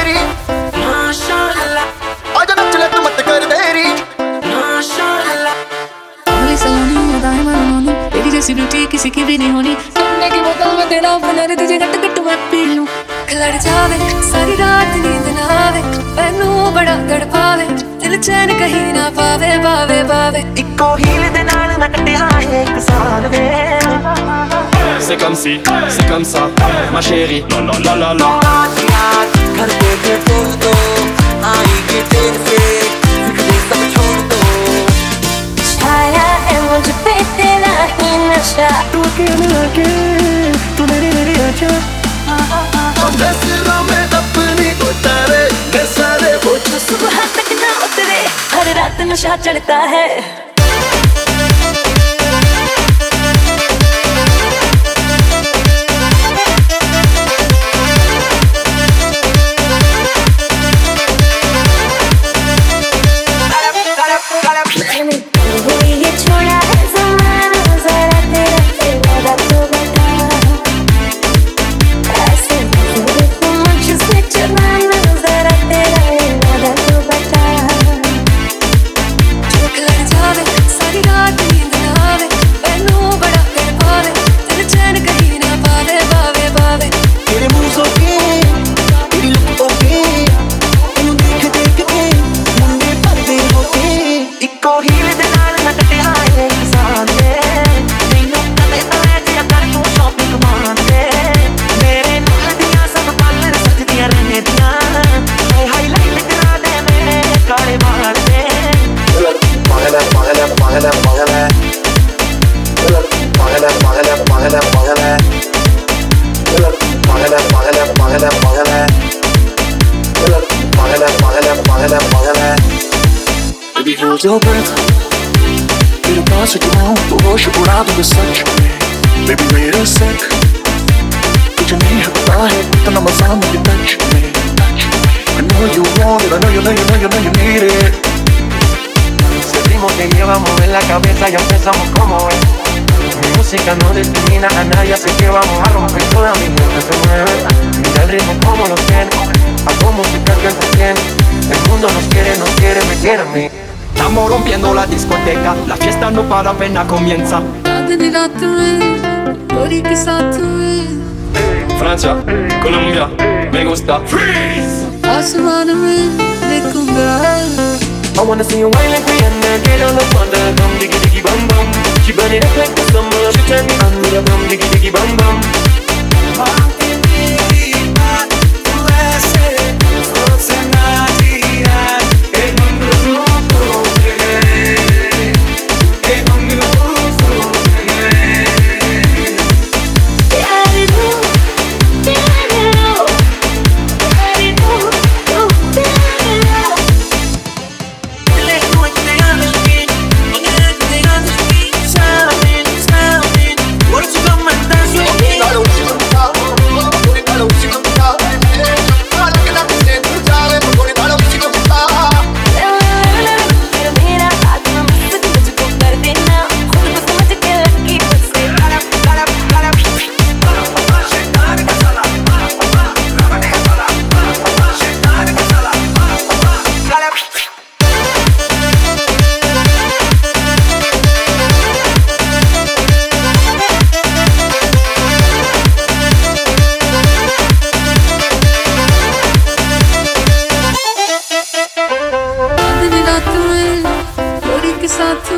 तेरी। माशाल्लाह। आजा नच ले तू मत कर देरी। माशाल्लाह। भले सलोनी अदाएँ मनमोनी तेरी जैसी ब्यूटी किसी की भी नहीं होनी। सुनने की बोतल में तेरा बना रे तुझे घट घट मैं पी लूँ। खिलड़ जावे सारी रात नींद ना आवे। मैनू बड़ा तड़पावे दिल चैन कहीं ना पावे पावे पावे। इको हील दे नाल मैं कटिया एक साल वे। C'est comme si, c'est comme ça, ma chérie, la la la la la. मुझ पे तेरा ही नशा तू अकेले आके तू मेरे मेरे आजा नज़रों में अपनी उतारे सारे जो सुबह तक ना उतरे हर रात नशा चढ़ता है। Baby, hold your breath. Vira pra segurar do roxo pro lado do sete. Baby, wait a sec. Head, put the numbers on when you touch me. I know you want it, I know you, know you, know you, know you need it. ritmo que lleva a mover la cabeza y empezamos como es. Mi música no discrimina a nadie, así que vamos a romper toda mi gente se mueve. Mira el ritmo como lo tiene, hago música que entretiene. El mundo nos quiere, nos quiere, me quiere a mí. Estamos rompiendo la discoteca, la fiesta no para apenas comienza. Francia, Colombia, me gusta. Freeze. I wanna see you wine like Rihanna, get on the thunder, bum diggy diggy bum bum. She burn it up like the summer, she turn me on with a bum diggy diggy bum bum. satı